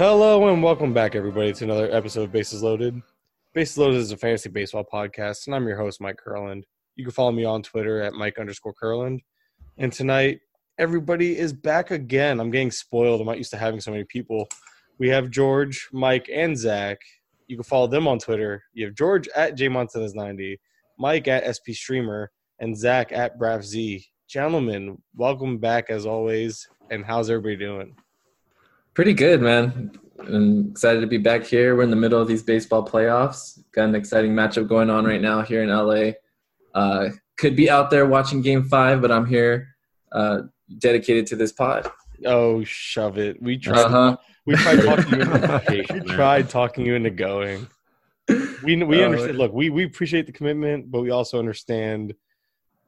Hello and welcome back, everybody, to another episode of Bases Loaded. Bases Loaded is a fantasy baseball podcast, and I'm your host, Mike Curland. You can follow me on Twitter at Mike underscore Curland. And tonight, everybody is back again. I'm getting spoiled. I'm not used to having so many people. We have George, Mike, and Zach. You can follow them on Twitter. You have George at jmontanez90, Mike at SP Streamer, and Zach at BravZ. Gentlemen, welcome back as always. And how's everybody doing? Pretty good, man. I'm excited to be back here. We're in the middle of these baseball playoffs. Got an exciting matchup going on right now here in LA. Uh, could be out there watching Game Five, but I'm here, uh, dedicated to this pod. Oh, shove it. We tried. Uh-huh. We tried talking you into. we tried talking you into going. We we Oh, understand. Look, we we appreciate the commitment, but we also understand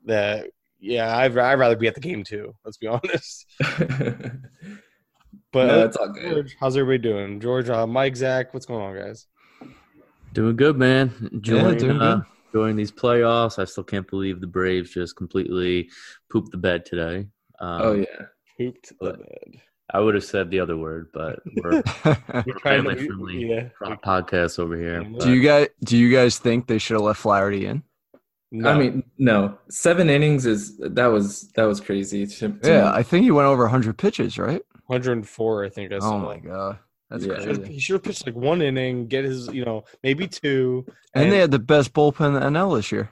that. Yeah, I'd, I'd rather be at the game too. Let's be honest. But No, uh, it's all good. George, how's everybody doing? George, uh, Mike, Zach, what's going on, guys? Doing good, man. Enjoying, doing uh, enjoying these playoffs. I still can't believe the Braves just completely pooped the bed today. Um, oh yeah. Pooped the bed. I would have said the other word, but we're, We're we're trying to- family friendly Yeah. podcast over here. Do but- Do you guys do you guys think they should have left Flaherty in? No. I mean, no. Seven innings is that was that was crazy. To, to Yeah, me. I think he went over 100 pitches, right? 104, I think. I saw. Oh my god, that's Yeah. Crazy. He should have pitched like one inning, get his, you know, maybe two. And they had the best bullpen in the NL this year.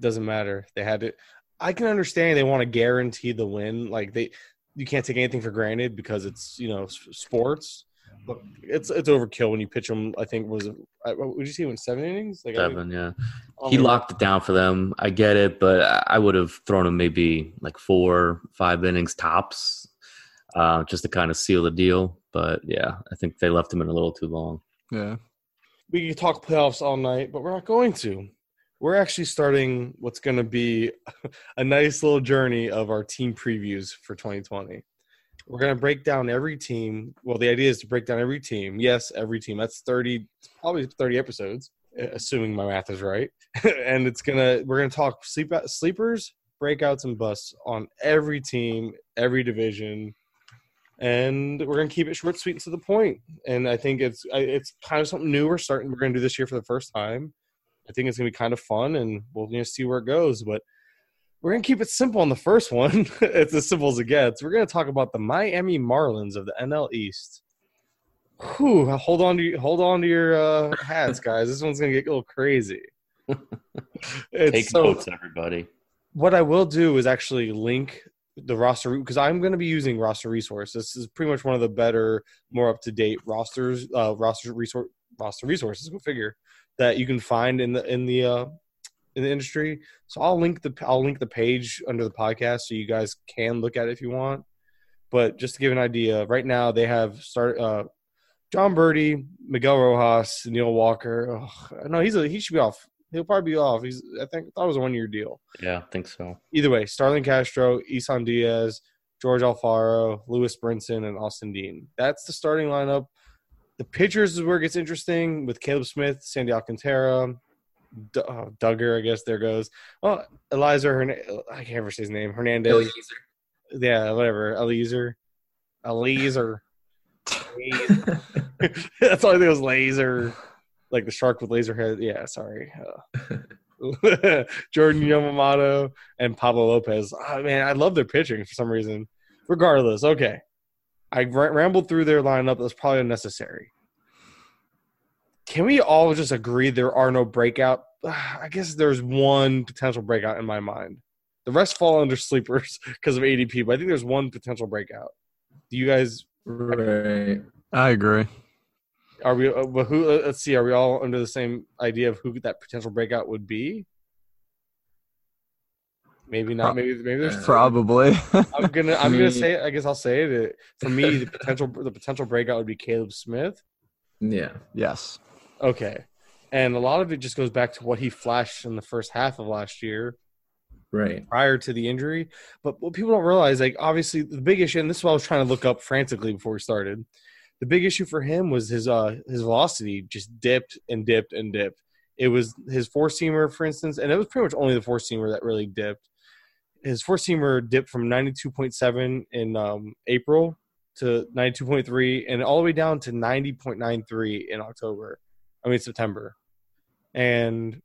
doesn't matter. They had it. I can understand they want to guarantee the win. Like they, you can't take anything for granted because it's you know sports. But it's it's overkill when you pitch them. I think was I- what would you see when seven innings? Like I mean, Seven, yeah. I don't He know. locked it down for them. I get it, but I- I would have thrown him maybe like four, five innings tops, uh, just to kind of seal the deal. But yeah, I think they left him in a little too long. Yeah. we could talk playoffs all night, but we're not going to. We're actually starting what's going to be a nice little journey of our team previews for 2020. We're going to break down every team. Well, the idea is to break down every team. Yes, every team. That's 30, probably 30 episodes, assuming my math is right. and it's going to, we're going to talk sleep sleepers, breakouts, and busts on every team, every division. And we're gonna keep it short, sweet, and to the point. And I think it's it's kind of something new. We're starting. We're gonna do this year for the first time. I think it's gonna be kind of fun, and we'll you know, see where it goes. But we're gonna keep it simple on the first one. it's as simple as it gets. We're gonna talk about the Miami Marlins of the NL East. Whew, hold on to your, hold on to your uh, hats, guys. This one's gonna get a little crazy. It's Take so- notes, everybody. what I will do is actually link the roster because I'm going to be using roster resource. This is pretty much one of the better, more up to date rosters, uh, roster resource, roster resources. Go figure that you can find in the in the uh, in the industry. So I'll link the I'll link the page under the podcast so you guys can look at it if you want. But just to give an idea, right now they have start uh, Jon Berti, Miguel Rojas, Neil Walker. No, he's a, he should be off. He'll probably be off. He's I think I thought it was a one year deal Yeah, I think so. either way, Starlin Castro, Isan Diaz, George Alfaro, Lewis Brinson, and Austin Dean. That's the starting lineup. The pitchers is where it gets interesting with Caleb Smith, Sandy Alcantara, D- uh, Dugger, I guess there goes. Well, Eliza, Hern- I can't ever say his name. Hernandez. Eliezer. yeah, whatever. Eliezer, Eliezer. That's all I think was laser, like the shark with laser head. Yeah, sorry. Uh, Jordan Yamamoto and Pablo Lopez. Oh, man, I love their pitching for some reason. Regardless, okay. I rambled through their lineup. That's probably unnecessary. Can we all just agree there are no breakout? I guess there's one potential breakout in my mind. The rest fall under sleepers because of ADP, but I think there's one potential breakout. Do you guys right. I agree. Are we? Uh, but who? uh, Let's see. Are we all under the same idea of who that potential breakout would be? Maybe not. Maybe maybe there's. Probably. I'm gonna. I'm gonna say. I guess I'll say it. Uh, For me, the potential the potential breakout would be Caleb Smith. Yeah. yes. Okay, and a lot of it just goes back to what he flashed in the first half of last year. Right. prior to the injury. But what people don't realize, like obviously the big issue, and this is what I was trying to look up frantically before we started. The big issue for him was his uh his velocity just dipped and dipped and dipped. It was his four seamer, for instance, and it was pretty much only the four seamer that really dipped. His four seamer dipped from ninety two point seven in um, April to ninety two point three, and all the way down to ninety point nine three in October. I mean September, and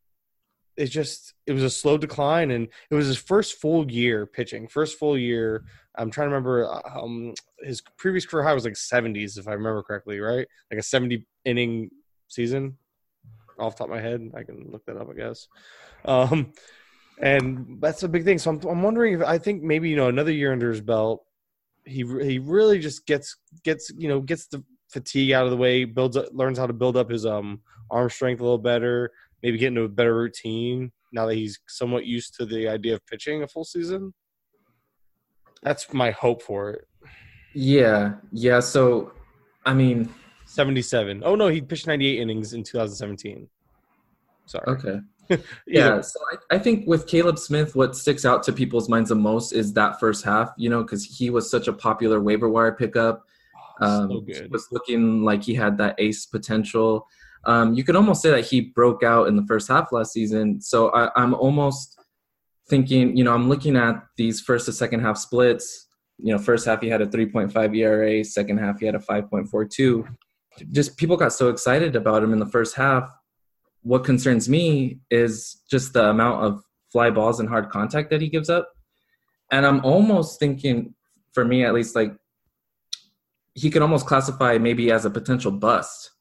it just it was a slow decline and it was his first full year pitching first full year. I'm trying to remember um his previous career high was like 70s if i remember correctly right? Like a 70 inning season? Off top of my head i can look that up i guess. Um and that's a big thing. So i'm, I'm wondering if i think maybe you know another year under his belt he he really just gets gets you know gets the fatigue out of the way builds up, learns how to build up his um arm strength a little better maybe get into a better routine now that he's somewhat used to the idea of pitching a full season. That's my hope for it. Yeah. Yeah. So, I mean, 77. Oh no, he pitched 98 innings in 2017. Sorry. okay. Either- Yeah, so I, I think with Caleb Smith, what sticks out to people's minds the most is that first half, you know, because he was such a popular waiver wire pickup. Um, so he was looking like he had that ace potential. Um, you could almost say that he broke out in the first half last season. So I, I'm almost thinking, you know, I'm looking at these first to second half splits. You know, first half he had a 3.5 ERA, second half he had a 5.42. Just people got so excited about him in the first half what concerns me is just the amount of fly balls and hard contact that he gives up. And I'm almost thinking, for me at least, like he could almost classify maybe as a potential bust.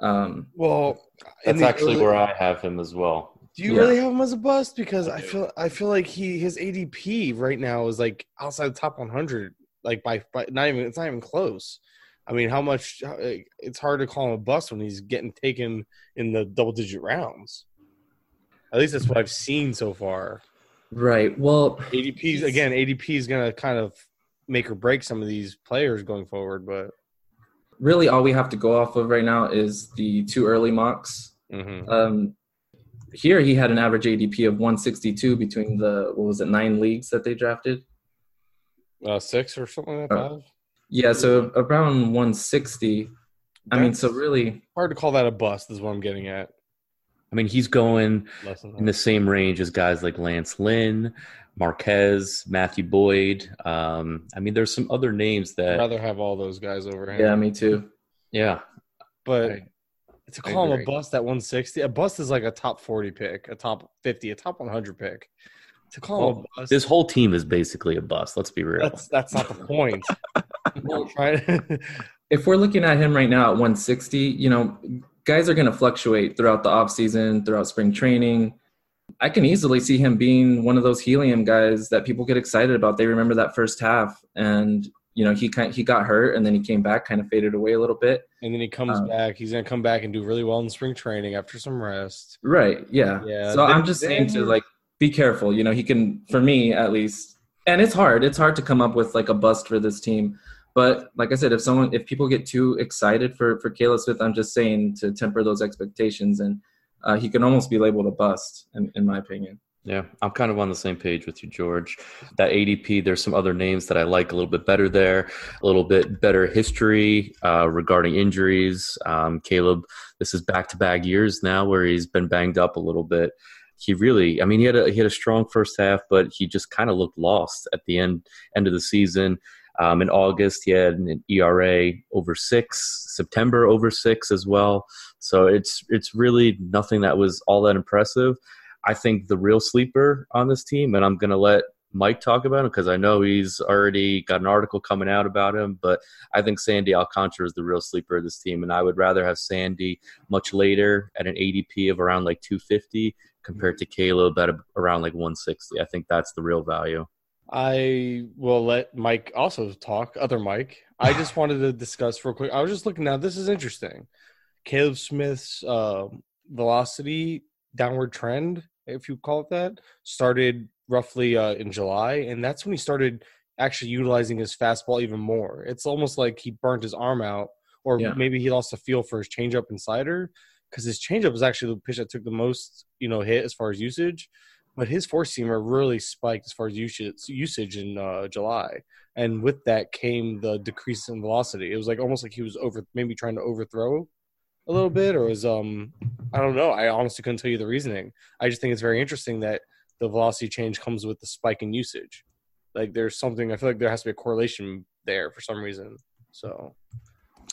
Um, well, in That's actually early- where I have him as well. Do you Yeah. really have him as a bust? Because I feel I feel like he his ADP right now is like outside the top 100, like by, by not even it's not even close. I mean, how much? It's hard to call him a bust when he's getting taken in the double digit rounds. At least that's what I've seen so far. right. Well, ADP again. ADP is going to kind of make or break some of these players going forward, but really, all we have to go off of right now is the two early mocks. mhm. Um, here, he had an average ADP of 162 between the what was it nine leagues that they drafted. uh, six or something like that. Uh. Yeah, so around 160. I mean, so really, hard to call that a bust. Is what I'm getting at. I mean, he's going in the same range as guys like Lance Lynn, Marquez, Matthew Boyd. Um, I mean, there's some other names that I'd that, rather have all those guys over him. yeah, me too. yeah, but I- to call him a bust at 160, a bust is like a top 40 pick, a top 50, a top 100 pick. To call him a bust, this whole team is basically a bust. Let's be real. that's that's not the point. Well, Trying- if we're looking at him right now at 160, you know, guys are going to fluctuate throughout the offseason, throughout spring training. I can easily see him being one of those helium guys that people get excited about. They remember that first half, and you know, he kind he got hurt, and then he came back, kind of faded away a little bit. and then he comes Um, back. He's gonna come back and do really well in spring training after some rest. Right? Yeah. Yeah, So I'm just saying to like be careful. You know, he can, for me at least, and it's hard. It's hard to come up with like a bust for this team. But like I said, if someone, if people get too excited for for Caleb Smith, I'm just saying to temper those expectations, and uh, he can almost be labeled a bust, in, in my opinion. Yeah, I'm kind of on the same page with you, George. That ADP, there's some other names that I like a little bit better there, a little bit better history uh, regarding injuries. Um, Caleb, this is back to back years now where he's been banged up a little bit. he really, I mean, he had a he had a strong first half, but he just kind of looked lost at the end end of the season. Um, in August, he had an ERA over six. September over six as well. So it's it's really nothing that was all that impressive. I think the real sleeper on this team, and I'm going to let Mike talk about him because I know he's already got an article coming out about him. But I think Sandy Alcantara is the real sleeper of this team, and I would rather have Sandy much later at an ADP of around like 250 compared to Caleb at around like 160. I think that's the real value. I will let Mike also talk. Other Mike. I just wanted to discuss real quick. I was just looking now. This is interesting. Caleb Smith's uh, velocity downward trend, if you call it that, started roughly uh, in July, and that's when he started actually utilizing his fastball even more. It's almost like he burnt his arm out, or Yeah. maybe he lost a feel for his changeup and slider, because his changeup was actually the pitch that took the most, you know, hit as far as usage. But his four seamer really spiked as far as usage usage in uh, July, and with that came the decrease in velocity. It was like almost like he was over, maybe trying to overthrow a little bit, or was um, I don't know. I honestly couldn't tell you the reasoning. I just think it's very interesting that the velocity change comes with the spike in usage. Like there's something I feel like there has to be a correlation there for some reason. So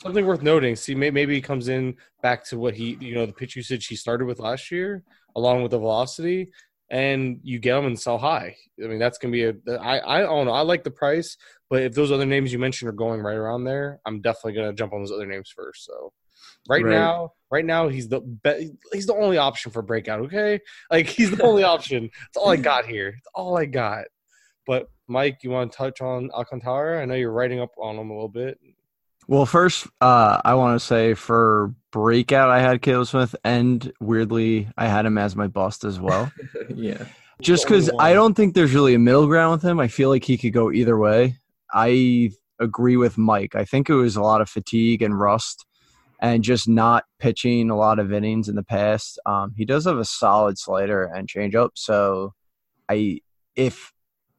something worth noting. See, may- maybe he comes in back to what he, you know, the pitch usage he started with last year, along with the velocity, and you get them and sell high. I mean, that's gonna be a. I I don't know. I like the price, but if those other names you mentioned are going right around there, I'm definitely gonna jump on those other names first. So. Right, Right. now, right now he's the be- he's the only option for breakout. Okay, like he's the only option. It's all I got here. It's all I got. But Mike, you want to touch on Alcantara? I know you're writing up on him a little bit. Well, first, uh, I want to say for breakout, I had Caleb Smith, and weirdly, I had him as my bust as well. yeah. Just because. I don't think there's really a middle ground with him. I feel like he could go either way. I agree with Mike. I think it was a lot of fatigue and rust, and just not pitching a lot of innings in the past. Um, he does have a solid slider and changeup, so I if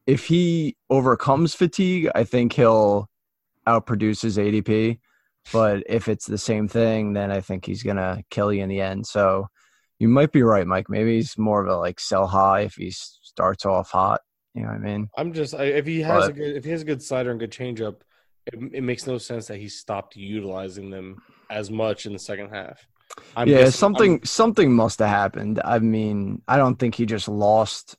if he overcomes fatigue, I think he'll outproduce his ADP. But if it's the same thing, then I think he's gonna kill you in the end. So you might be right, Mike. Maybe he's more of a like sell high if he starts off hot. You know what I mean? I'm just I, if he has a good if he has a good slider and good changeup, it, it makes no sense that he stopped utilizing them as much in the second half. I'm yeah, guessing- something I'm- something must have happened. I mean, I don't think he just lost.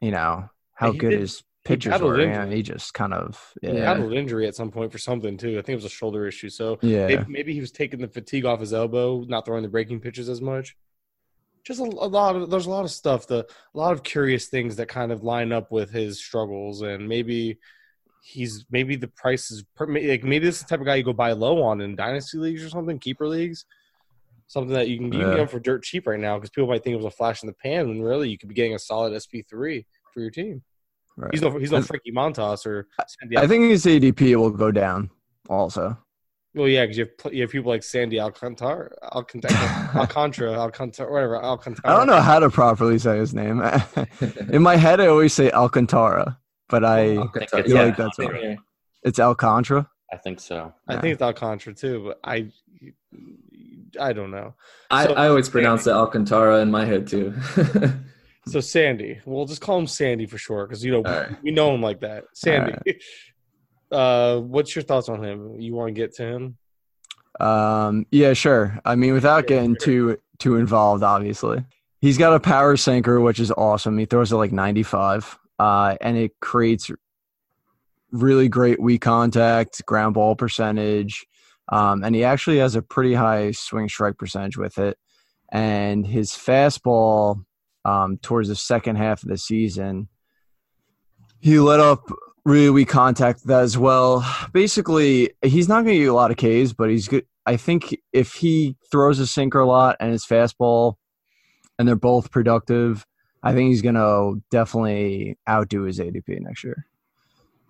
You know how good did- his pitchers battled were. injury. Yeah, he just kind of yeah battled injury at some point for something too. I think it was a shoulder issue. So yeah. maybe, maybe he was taking the fatigue off his elbow, not throwing the breaking pitches as much. Just a, a lot of there's a lot of stuff, the a lot of curious things that kind of line up with his struggles, and maybe he's maybe the price is per- like maybe this is the type of guy you go buy low on in dynasty leagues or something, keeper leagues, something that you can you can get him for dirt cheap right now because people might think it was a flash in the pan when really you could be getting a solid SP three for your team. Right. He's no he's no I- Frankie Montas or Sandy I think his ADP will go down also. Well, yeah, because you have you have people like Sandy Alcantara, Alcantara, Alcantara, Alcantara, whatever, Alcantara. I don't know how to properly say his name. In my head, I always say Alcantara, but I Alcantara. it's feel Yeah. like that's Alcantara. Yeah. it's Alcantara. I think so. I think it's Alcantara too, but I, I don't know. I, So- I always pronounce it Alcantara in my head too. So Sandy, we'll just call him Sandy for sure, because you know right. we know him like that. Sandy, uh, what's your thoughts on him? You want to get to him? Um, yeah, sure. I mean, without Yeah, getting too too involved, obviously, he's got a power sinker, which is awesome. He throws it like 95, uh, and it creates really great weak contact, ground ball percentage, um, and he actually has a pretty high swing strike percentage with it. And his fastball, um, towards the second half of the season, he let up really weak contact as well. Basically, he's not going to get a lot of Ks, but he's good. I think if he throws a sinker a lot and his fastball, and they're both productive, I think he's going to definitely outdo his ADP next year.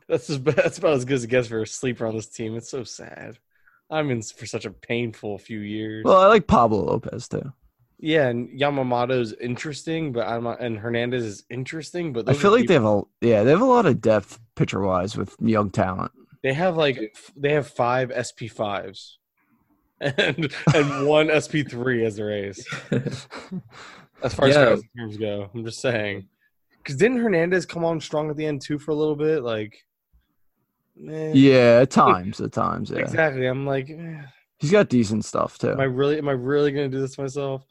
That's as, that's about as good as it gets for a sleeper on this team. It's so sad. I'm in for such a painful few years. Well, I like Pablo Lopez too. Yeah, and Yamamoto's interesting, but I'm not, and Hernandez is interesting, but I feel are like they have a yeah they have a lot of depth pitcher wise with young talent. They have like they have five SP fives, and and one SP three as their ace. as far Yeah. as terms go. I'm just saying. Because didn't Hernandez come on strong at the end too for a little bit? Like, eh, Yeah, at times, at times, yeah. exactly. I'm like, eh, He's got decent stuff too. am I really, am I really gonna do this myself?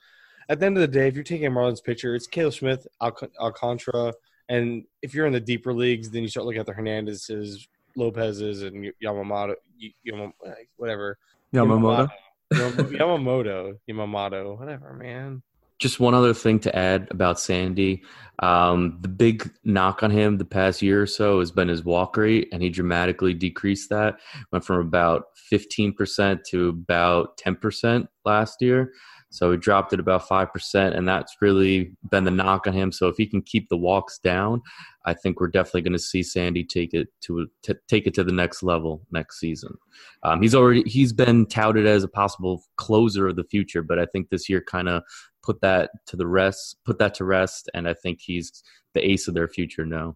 At the end of the day, if you're taking a Marlins pitcher, it's Caleb Smith, Alc- Alcantara, and if you're in the deeper leagues, then you start looking at the Hernandez's, Lopez's, and Y- Yamamoto, Y- Yama- whatever. Yamamoto. Yam- Yamamoto, Yamamoto, whatever, man. Just one other thing to add about Sandy. Um, the big knock on him the past year or so has been his walk rate, and he dramatically decreased that. Went from about 15% to about 10% last year. So he dropped it about 5%, and that's really been the knock on him. So if he can keep the walks down, I think we're definitely going to see Sandy take it to t- take it to the next level next season. Um, he's already he's been touted as a possible closer of the future, but I think this year kind of put that to the rest, put that to rest, and I think he's the ace of their future now.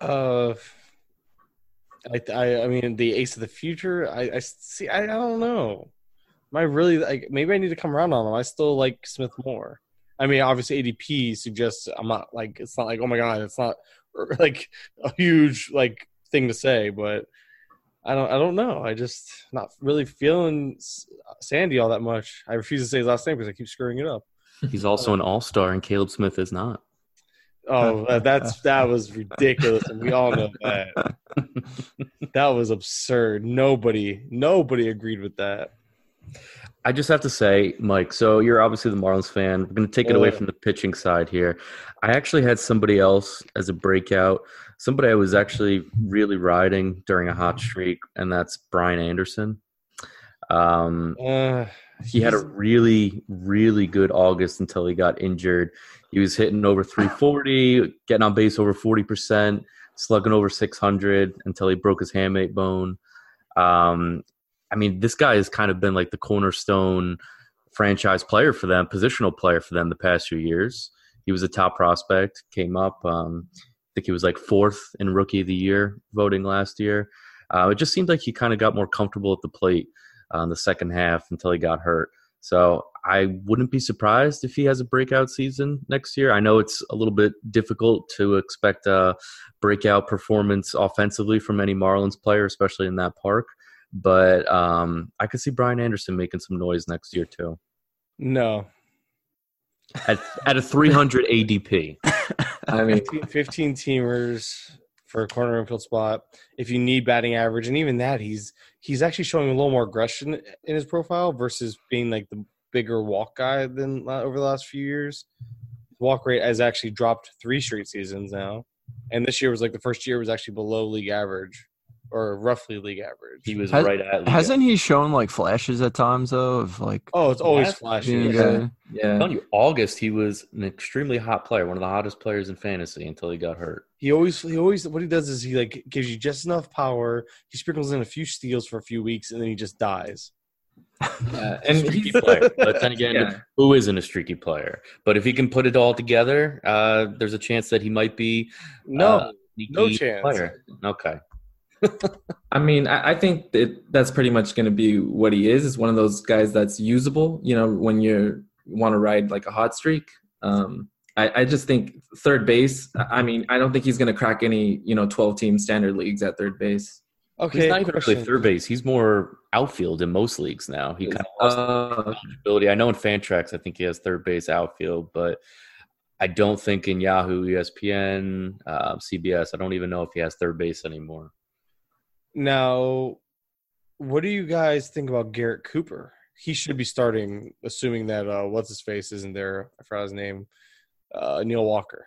Uh, I, I, I mean, the ace of the future. I, I see. I, I don't know. Am I really like? Maybe I need to come around on him. I still like Smith more. I mean, obviously ADP suggests I'm not like it's not like oh my god, it's not like a huge like thing to say, but I don't I don't know. I just not really feeling Sandy all that much. I refuse to say his last name because I keep screwing it up. He's also an all star, and Caleb Smith is not. Oh, that's that was ridiculous, and we all know that. That was absurd. Nobody, nobody agreed with that. I just have to say, Mike, so you're obviously the Marlins fan. We're going to take it away from the pitching side here. I actually had somebody else as a breakout, somebody I was actually really riding during a hot streak, and that's Brian Anderson. Um, Uh, he had a really, really good August until he got injured. He was hitting over 340, getting on base over 40%, slugging over 600 until he broke his hamate bone. Um, I mean, this guy has kind of been like the cornerstone franchise player for them, positional player for them the past few years. He was a top prospect, came up. Um, I think he was like fourth in rookie of the year voting last year. Uh, it just seemed like he kind of got more comfortable at the plate uh, in the second half until he got hurt. So I wouldn't be surprised if he has a breakout season next year. I know it's a little bit difficult to expect a breakout performance offensively from any Marlins player, especially in that park. But um, I could see Brian Anderson making some noise next year too. no. At, at a 300 ADP, I mean, 15, 15 teamers for a corner infield spot. If you need batting average, and even that, he's he's actually showing a little more aggression in his profile versus being like the bigger walk guy than over the last few years. His walk rate has actually dropped three straight seasons now, and this year was like the first year was actually below league average or roughly league average. he was Has- right at. league Hasn't he shown like flashes at times though of like oh, it's always Last flashy. yeah. good? I'm yeah. telling you, August he was an extremely hot player, one of the hottest players in fantasy until he got hurt. He always he always what he does is he like gives you just enough power. He sprinkles in a few steals for a few weeks, and then he just dies. Yeah, and streaky he's player. But then again, Yeah. who isn't a streaky player? But if he can put it all together, uh, there's a chance that he might be No, uh, no chance. Player. Okay. I mean, I, I think that that's pretty much going to be what he is. Is one of those guys that's usable. You know, when you want to ride like a hot streak. Um, I, I just think third base. I mean, I don't think he's going to crack any you know twelve team standard leagues at third base. Okay, He's not even really question. third base. He's more outfield in most leagues now. He kind of lost Uh, ability. I know in Fantrax, I think he has third base outfield, but I don't think in Yahoo, ESPN, uh, CBS, I don't even know if he has third base anymore. Now, what do you guys think about Garrett Cooper? He should be starting, assuming that uh, what's his face isn't there. I forgot his name. Uh, Neil Walker.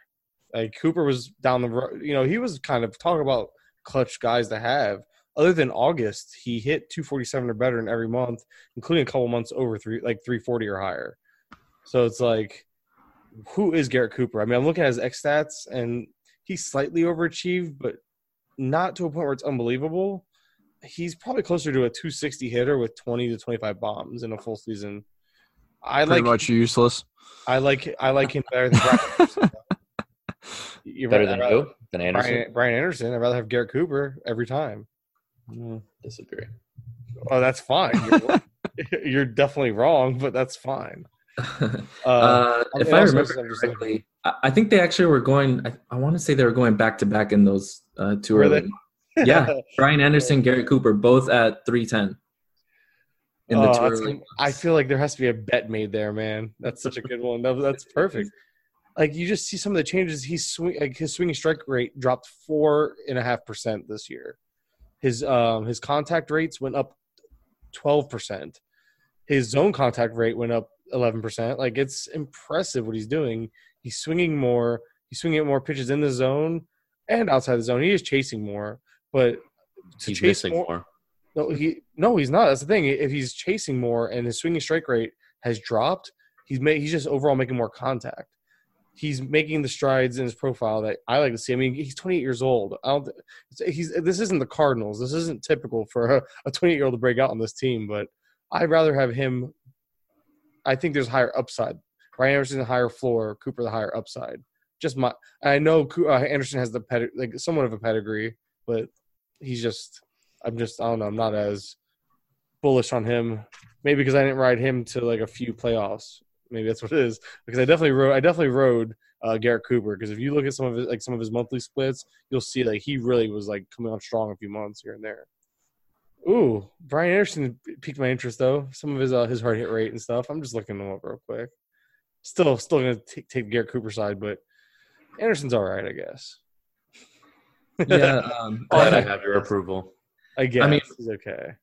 Like Cooper was down the road. You know, he was kind of talking about clutch guys to have. Other than August, he hit 247 or better in every month, including a couple months over three, like 340 or higher. So it's like, who is Garrett Cooper? I mean, I'm looking at his X stats, and he's slightly overachieved, but not to a point where it's unbelievable. He's probably closer to a 260 hitter with 20 to 25 bombs in a full season. I Pretty like much useless. I like I like him better than Brian Anderson. You're Better right, than I'd who? rather- Than Anderson? Brian, Brian Anderson. I'd rather have Garrett Cooper every time. Mm, disagree. Oh, that's fine. You're, you're definitely wrong, but that's fine. uh, I if mean, I remember I'm correctly, I, think they actually were going. I, I want to say they were going back to back in those uh, two Were early. they? yeah, Brian Anderson, Gary Cooper, both at three ten. In the Oh, two that's- early I feel like there has to be a bet made there, man. That's such a good one. That, that's perfect. Like you just see some of the changes. He's swing like his swinging strike rate dropped four and a half percent this year. His um his contact rates went up twelve percent. His zone contact rate went up eleven percent. Like it's impressive what he's doing. He's swinging more. He's swinging at more pitches in the zone and outside the zone. He is chasing more, but to He's chase more, more. no, he no, he's not. That's the thing. If he's chasing more and his swinging strike rate has dropped, he's made he's just overall making more contact. He's making the strides in his profile that I like to see. I mean, he's 28 years old. I don't. He's this isn't the Cardinals. This isn't typical for a, a 28 year old to break out on this team. But I'd rather have him. I think there's higher upside. Ryan Anderson the higher floor, Cooper the higher upside. Just my. I know uh, Anderson has the pedi- like somewhat of a pedigree, but he's just. I'm just. I don't know. I'm not as bullish on him. Maybe because I didn't ride him to like a few playoffs. Maybe that's what it is. Because I definitely rode. I definitely rode uh, Garrett Cooper. Because if you look at some of his like some of his monthly splits, you'll see like he really was like coming on strong a few months here and there. Ooh, Brian Anderson piqued my interest though. Some of his uh, his hard hit rate and stuff. I'm just looking them up real quick. Still, still gonna take, take Garrett Cooper side, but Anderson's all right, I guess. yeah. Um, Glad I I- have your approval. I guess I mean- he's okay.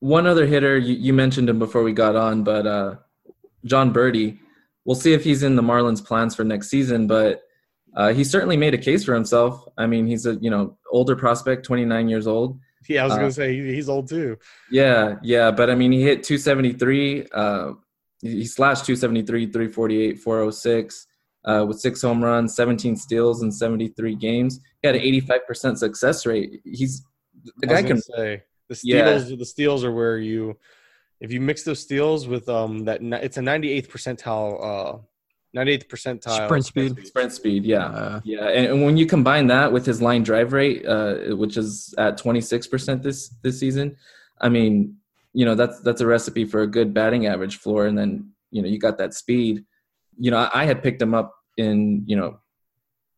one other hitter you, you mentioned him before we got on, but uh, Jon Berti. We'll see if he's in the Marlins' plans for next season, but uh, he certainly made a case for himself. I mean, he's a you know older prospect, 29 years old. Yeah, I was Uh, gonna say he, he's old too. Yeah, yeah, but I mean, he hit 273. Uh, he slashed 273, 348, 406 uh, with six home runs, 17 steals in 73 games. He had an 85% success rate. He's the I was guy can. say the Yeah. steals. The steals are where you, if you mix those steals with um that it's a 98th percentile, uh, 98th percentile Sprint speed. Sprint speed, yeah. Uh, Yeah, and, and when you combine that with his line drive rate, uh, which is at 26% this this season, I mean, you know, that's that's a recipe for a good batting average floor. And then you know, you got that speed. You know, I, I had picked him up in you know,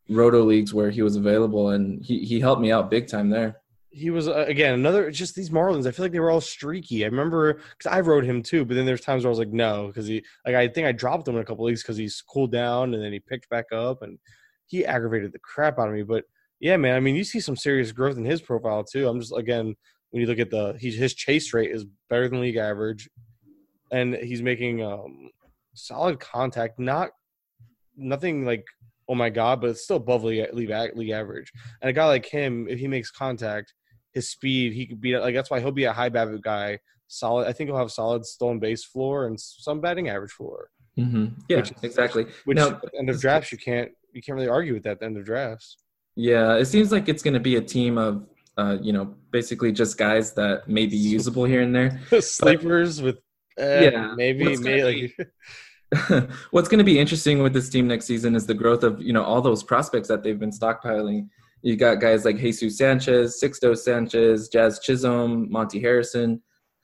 roto leagues where he was available, and he he helped me out big time there. He was uh, again another just these Marlins. I feel like they were all streaky. I remember because I rode him too, but then there's times where I was like, no, because he like I think I dropped him in a couple leagues because he's cooled down and then he picked back up and he aggravated the crap out of me. But yeah, man, I mean, you see some serious growth in his profile too. I'm just again when you look at the he, his chase rate is better than league average, and he's making um solid contact. Not nothing like oh my god, but it's still above league league, league average. And a guy like him, if he makes contact, his speed, he could be like that's why he'll be a high BABIP guy. Solid, I think he'll have solid stolen base floor and some batting average floor. hmm Yeah, Which- exactly. Which Now- at the end of drafts you can't you can't really argue with that at the end of drafts. Yeah, it seems like it's going to be a team of, uh, you know, basically just guys that may be usable here and there. Sleepers with eh, Yeah, maybe what's gonna maybe like What's going to be interesting with this team next season is the growth of you know all those prospects that they've been stockpiling. You got guys like Jesus Sanchez, Sixto Sanchez, Jazz Chisholm, Monte Harrison.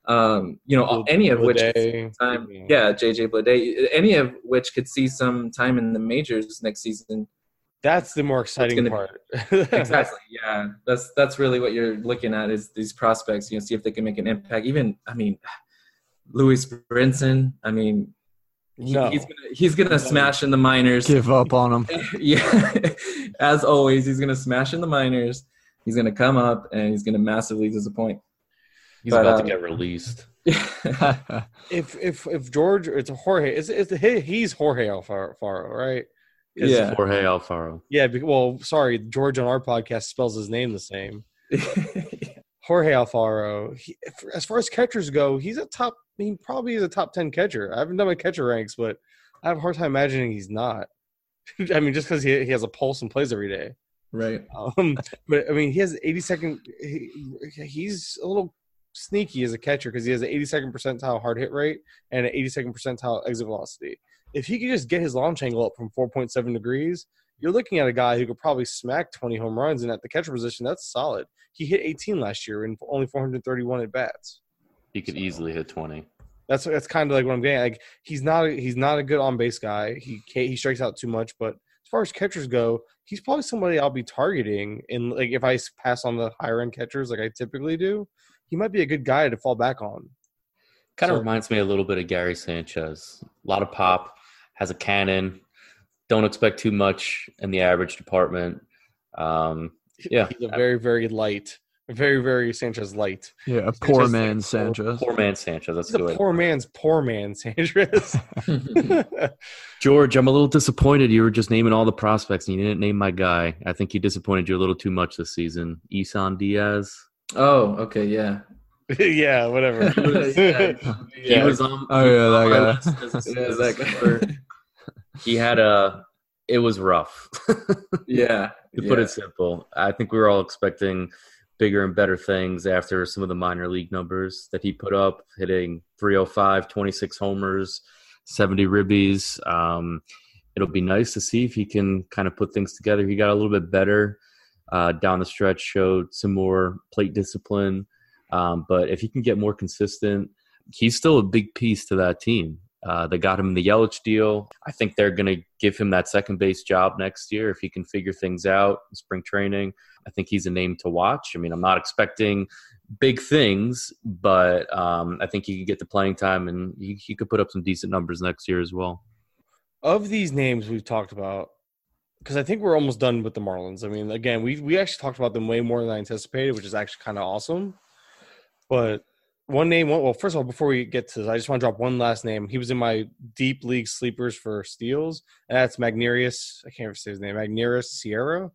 Um, you know, any of which time, yeah, JJ Bleday, any of which could see some time in the majors next season. That's the more exciting part. Exactly. Yeah, that's that's really what you're looking at is these prospects. You know, see if they can make an impact. Even, I mean, Lewis Brinson. I mean, he- no. he's gonna he's gonna smash in the minors. give up on him. yeah, as always, he's gonna smash in the minors. He's gonna come up and he's gonna massively disappoint. He's But, about um, to get released. if if if George it's a Jorge it's, it's he, he's Jorge Alfaro, right? Yeah, Jorge Alfaro. Yeah, well, sorry, George on our podcast spells his name the same. Jorge Alfaro. He, as far as catchers go, he's a top. He probably is a top ten catcher. I haven't done my catcher ranks, but I have a hard time imagining he's not. I mean, just because he, he has a pulse and plays every day. right. Um, but I mean, he has 82nd. He, he's a little sneaky as a catcher because he has an 82nd percentile hard hit rate and an 82nd percentile exit velocity. If he could just get his launch angle up from 4.7 degrees, you're looking at a guy who could probably smack 20 home runs. And at the catcher position, that's solid. He hit 18 last year in only 431 at bats. He could easily hit 20. That's that's kind of like what I'm getting. Like he's not a, he's not a good on base guy. He can't, he strikes out too much, but as far as catchers go, he's probably somebody I'll be targeting. And like if I pass on the higher end catchers like I typically do, he might be a good guy to fall back on. Kind of reminds me a little bit of Gary Sanchez. A lot of pop, has a cannon. Don't expect too much in the average department. Um, yeah, He's a very very light, very very Sanchez light. Yeah, a poor is like man poor- Sanchez. poor man Sanchez. That's He's a good. poor man's poor man Sanchez. George, I'm a little disappointed. You were just naming all the prospects and you didn't name my guy. I think he disappointed you a little too much this season. Isan Diaz. oh, okay, yeah. yeah, whatever. Yeah. He was on. Oh, yeah, that guy. guy. Yeah, that guy. He had a. It was rough. Yeah. To Yeah. put it simple, I think we were all expecting bigger and better things after some of the minor league numbers that he put up, hitting 305, 26 homers, 70 ribbies. Um, it'll be nice to see if he can kind of put things together. He got a little bit better uh, down the stretch, showed some more plate discipline. Um, but if he can get more consistent, he's still a big piece to that team. Uh, they got him the Yelich deal. I think they're going to give him that second base job next year if he can figure things out in spring training. I think he's a name to watch. I mean, I'm not expecting big things, but um, I think he could get the playing time and he, he could put up some decent numbers next year as well. of these names we've talked about, because I think we're almost done with the Marlins. I mean, again, we we actually talked about them way more than I anticipated, which is actually kind of awesome. But one name, well, first of all, before we get to this, I just want to drop one last name. He was in my deep league sleepers for steals, and that's Magneuris. I can't ever say his name. Magneuris Sierra.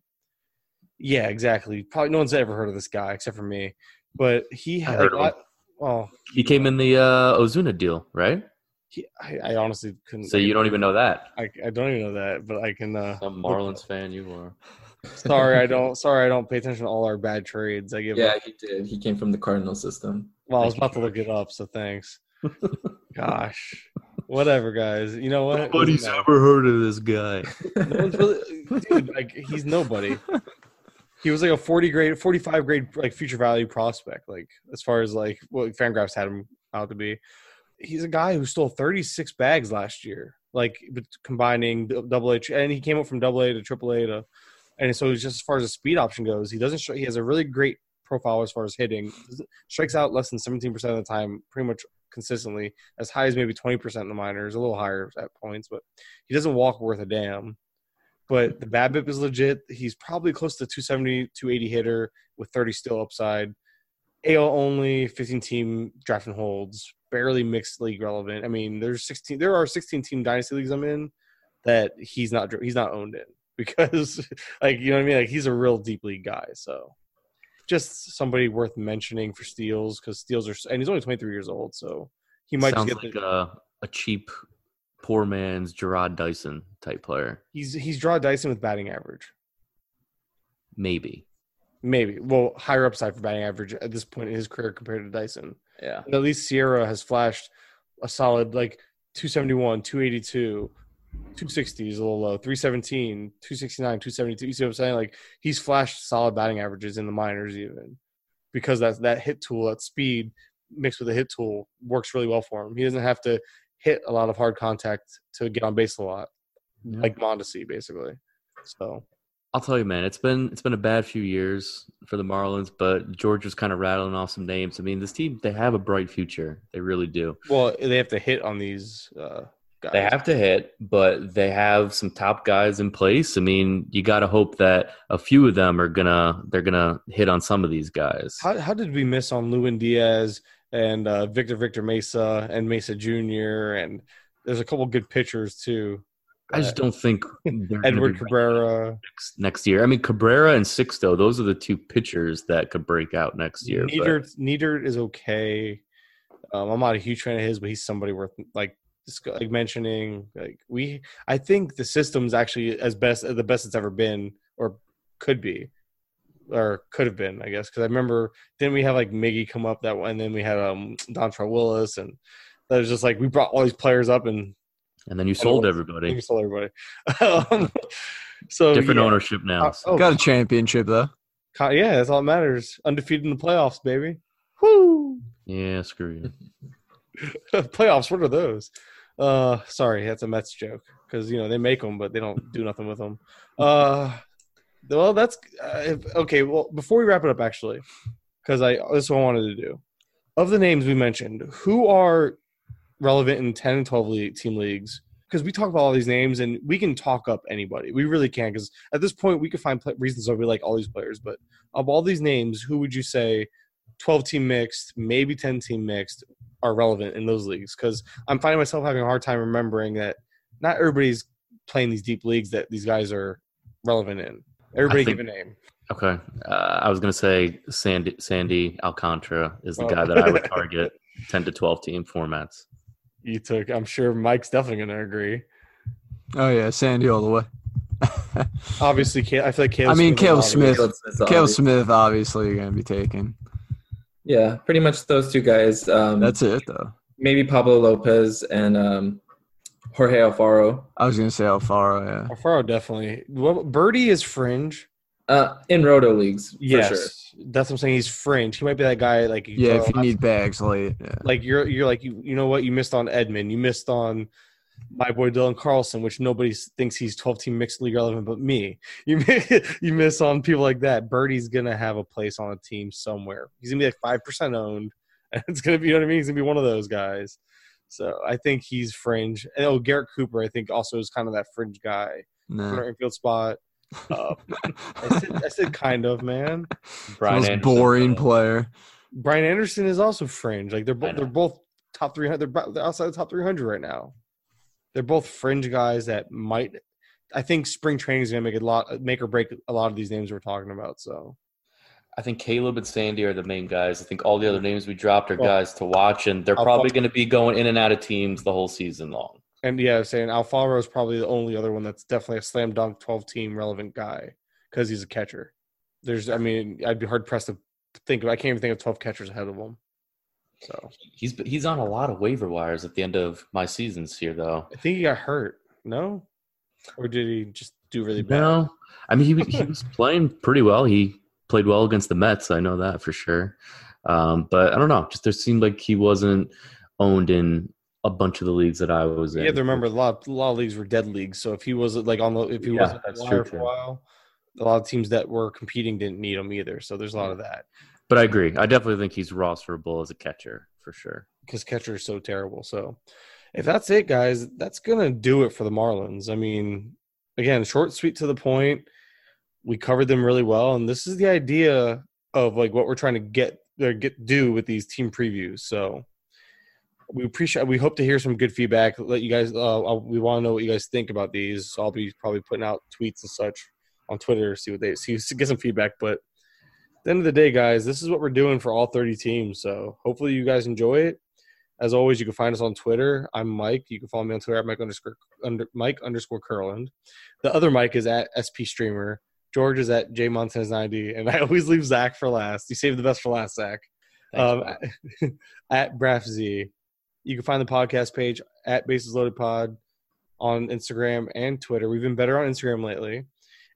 Yeah, exactly. Probably no one's ever heard of this guy except for me. But he had, like. I- well, He came in the uh, Ozuna deal, right? he, I, I honestly couldn't. So you don't even know that. I, I don't even know that, but I can. Uh, Some Marlins fan you are. sorry, I don't. Sorry, I don't pay attention to all our bad trades. I give. Yeah, up. he did. He came from the Cardinal system. Well, I was about to look it up, so thanks. Gosh, whatever, guys. You know what? Nobody's No. ever heard of this guy. No one's really, dude. Like he's nobody. He was like a forty grade, forty-five grade, like future value prospect. Like as far as like what Fangraphs had him out to be. He's a guy who stole thirty-six bags last year. Like combining d- double H, and he came up from double A to triple A to, and so just as far as the speed option goes, he doesn't. Show, he has a really great profile as far as hitting. Strikes out less than seventeen percent of the time, pretty much consistently. As high as maybe twenty percent in the minors, a little higher at points, but he doesn't walk worth a damn. But the bad BABIP is legit. He's probably close to 270, 280 hitter with 30 still upside. AL only, 15 team draft and holds, barely mixed league relevant. I mean, there's 16. There are 16 team dynasty leagues I'm in that he's not he's not owned in because like you know what I mean. Like he's a real deep league guy. So just somebody worth mentioning for steals because steals are and he's only 23 years old, so he might Sounds just get like the, a, a cheap, poor man's Jarrod Dyson type player. he's he's draw Dyson with batting average. Maybe. Maybe. Well, higher upside for batting average at this point in his career compared to Dyson. Yeah. And at least Sierra has flashed a solid like 271, 282, 260 is a little low, 317, 269, 272. You see what I'm saying? Like he's flashed solid batting averages in the minors even because that that hit tool, that speed mixed with a hit tool works really well for him. He doesn't have to hit a lot of hard contact to get on base a lot, Yeah. like Mondesi basically. So I'll tell you, man, it's been it's been a bad few years for the Marlins, but George was kind of rattling off some names. I mean, this team they have a bright future. They really do. well, they have to hit on these uh, They have to hit, but they have some top guys in place. I mean, you got to hope that a few of them are gonna they're gonna hit on some of these guys. How, how did we miss on Lewin Diaz and uh, Victor Victor Mesa and Mesa Jr. and there's a couple good pitchers too. I just don't think Edward Cabrera, next, next year. I mean, Cabrera and Sixto, those are the two pitchers that could break out next year. but- Neidert, Neidert is okay. Um, I'm not a huge fan of his, but he's somebody worth like like mentioning. Like we, I think the system's actually as best the best it's ever been, or could be, or could have been, I guess. Because I remember then we have like Miggy come up that one, and then we had um Dontrelle Willis, and that was just like we brought all these players up and and then you sold we everybody. sold everybody. um, so Different yeah. ownership now. Uh, so- oh, Got a championship though. Yeah, that's all that matters. Undefeated in the playoffs, baby. Woo! Yeah, screw you. Playoffs. What are those? Uh, sorry, that's a Mets joke because you know they make them, but they don't do nothing with them. Uh, well, that's uh, if, okay. Well, before we wrap it up, actually, because I this is what I wanted to do. Of the names we mentioned, who are relevant in ten and twelve league, team leagues? Because we talk about all these names, and we can talk up anybody. We really can. Because at this point, we could find reasons why we like all these players. But of all these names, who would you say 12 team mixed, maybe 10 team mixed are relevant in those leagues? Because I'm finding myself having a hard time remembering that not everybody's playing these deep leagues that these guys are relevant in. Everybody think- give a name. Okay, uh, I was gonna say Sandy Sandy Alcantara is the Oh. guy that I would target ten to twelve team formats. You took, I'm sure Mike's definitely going to agree. Oh yeah, Sandy all the way. Obviously, I feel like Caleb I mean, Smith Caleb. Smith. Caleb Smith's Caleb obvious. Smith, obviously, you're going to be taken. Yeah, pretty much those two guys. Um, That's it, though. maybe Pablo Lopez and um, Jorge Alfaro. I was going to say Alfaro. Yeah. Alfaro definitely. Well, Berti is fringe. Uh, in roto leagues, for Yes, sure. that's what I'm saying. He's fringe. He might be that guy. Like you Yeah, throw if you lots- need bags late. Yeah. like you're you're like you you know what you missed on Edman, you missed on my boy Dylan Carlson, which nobody thinks he's 12 team mixed league relevant, but me. You mi- you miss on people like that. Berti's gonna have a place on a team somewhere. He's gonna be like five percent owned, and it's gonna be you know what I mean. He's gonna be one of those guys. So I think he's fringe. And oh, Garrett Cooper, I think also is kind of that fringe guy. No. Corner infield spot. Uh, I, said, I said kind of man. Brian Most Anderson, boring uh, player. Brian Anderson is also fringe. Like they're I both they're both top three hundred. They're, bo- they're outside the top three hundred right now. They're both fringe guys that might. I think spring training is gonna make a lot make or break a lot of these names we're talking about. So I think Caleb and Sandy are the main guys. I think all the other names we dropped are Well, guys to watch, and they're probably going to be going in and out of teams the whole season long. and yeah, saying Alfaro is probably the only other one that's definitely a slam dunk twelve team relevant guy because he's a catcher. There's, I mean, I'd be hard pressed to think. of I can't even think of twelve catchers ahead of him. So He's he's on a lot of waiver wires at the end of my seasons here, though. I think he got hurt. No, or did he just do really bad? No, I mean he was- he was playing pretty well. He played well against the Mets. I know that for sure. Um, but I don't know. Just there seemed like he wasn't owned in a bunch of the leagues that I was in. You have to remember a lot, a lot of leagues were dead leagues. So if he was like on the, if he Yeah, wasn't that's that's true, for a while, a lot of teams that were competing didn't need him either. So there's a lot of that But I agree. I definitely think he's rosterable as a catcher for sure. because catcher is so terrible. So if that's it, guys, that's gonna do it for the Marlins. I mean, again, short, sweet, to the point. We covered them really well, and this is the idea of like what we're trying to get or get do with these team previews. So we appreciate. We hope to hear some good feedback. Let you guys. Uh, uh, we want to know what you guys think about these. So I'll be probably putting out tweets and such on Twitter. To see what they see. To get some feedback. But the end of the day, guys, this is what we're doing for all 30 teams. So hopefully you guys enjoy it. As always, you can find us on Twitter. I'm Mike. You can follow me on Twitter at Mike underscore under Mike underscore Curland. The other Mike is at SP Streamer. George is at J Montez 90, and I always leave Zach for last. You saved the best for last, Zach. Thanks, Um, at Braf Z. You can find the podcast page at Bases Loaded Pod on Instagram and Twitter. We've been better on Instagram lately.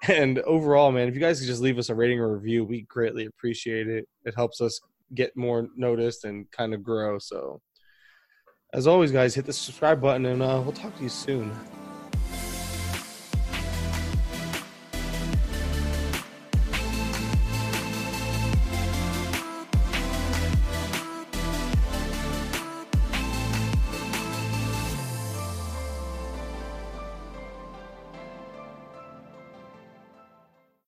And overall, man, if you guys could just leave us a rating or review, we greatly appreciate it. It helps us get more noticed and kind of grow. So, as always, guys, hit the subscribe button and uh, we'll talk to you soon.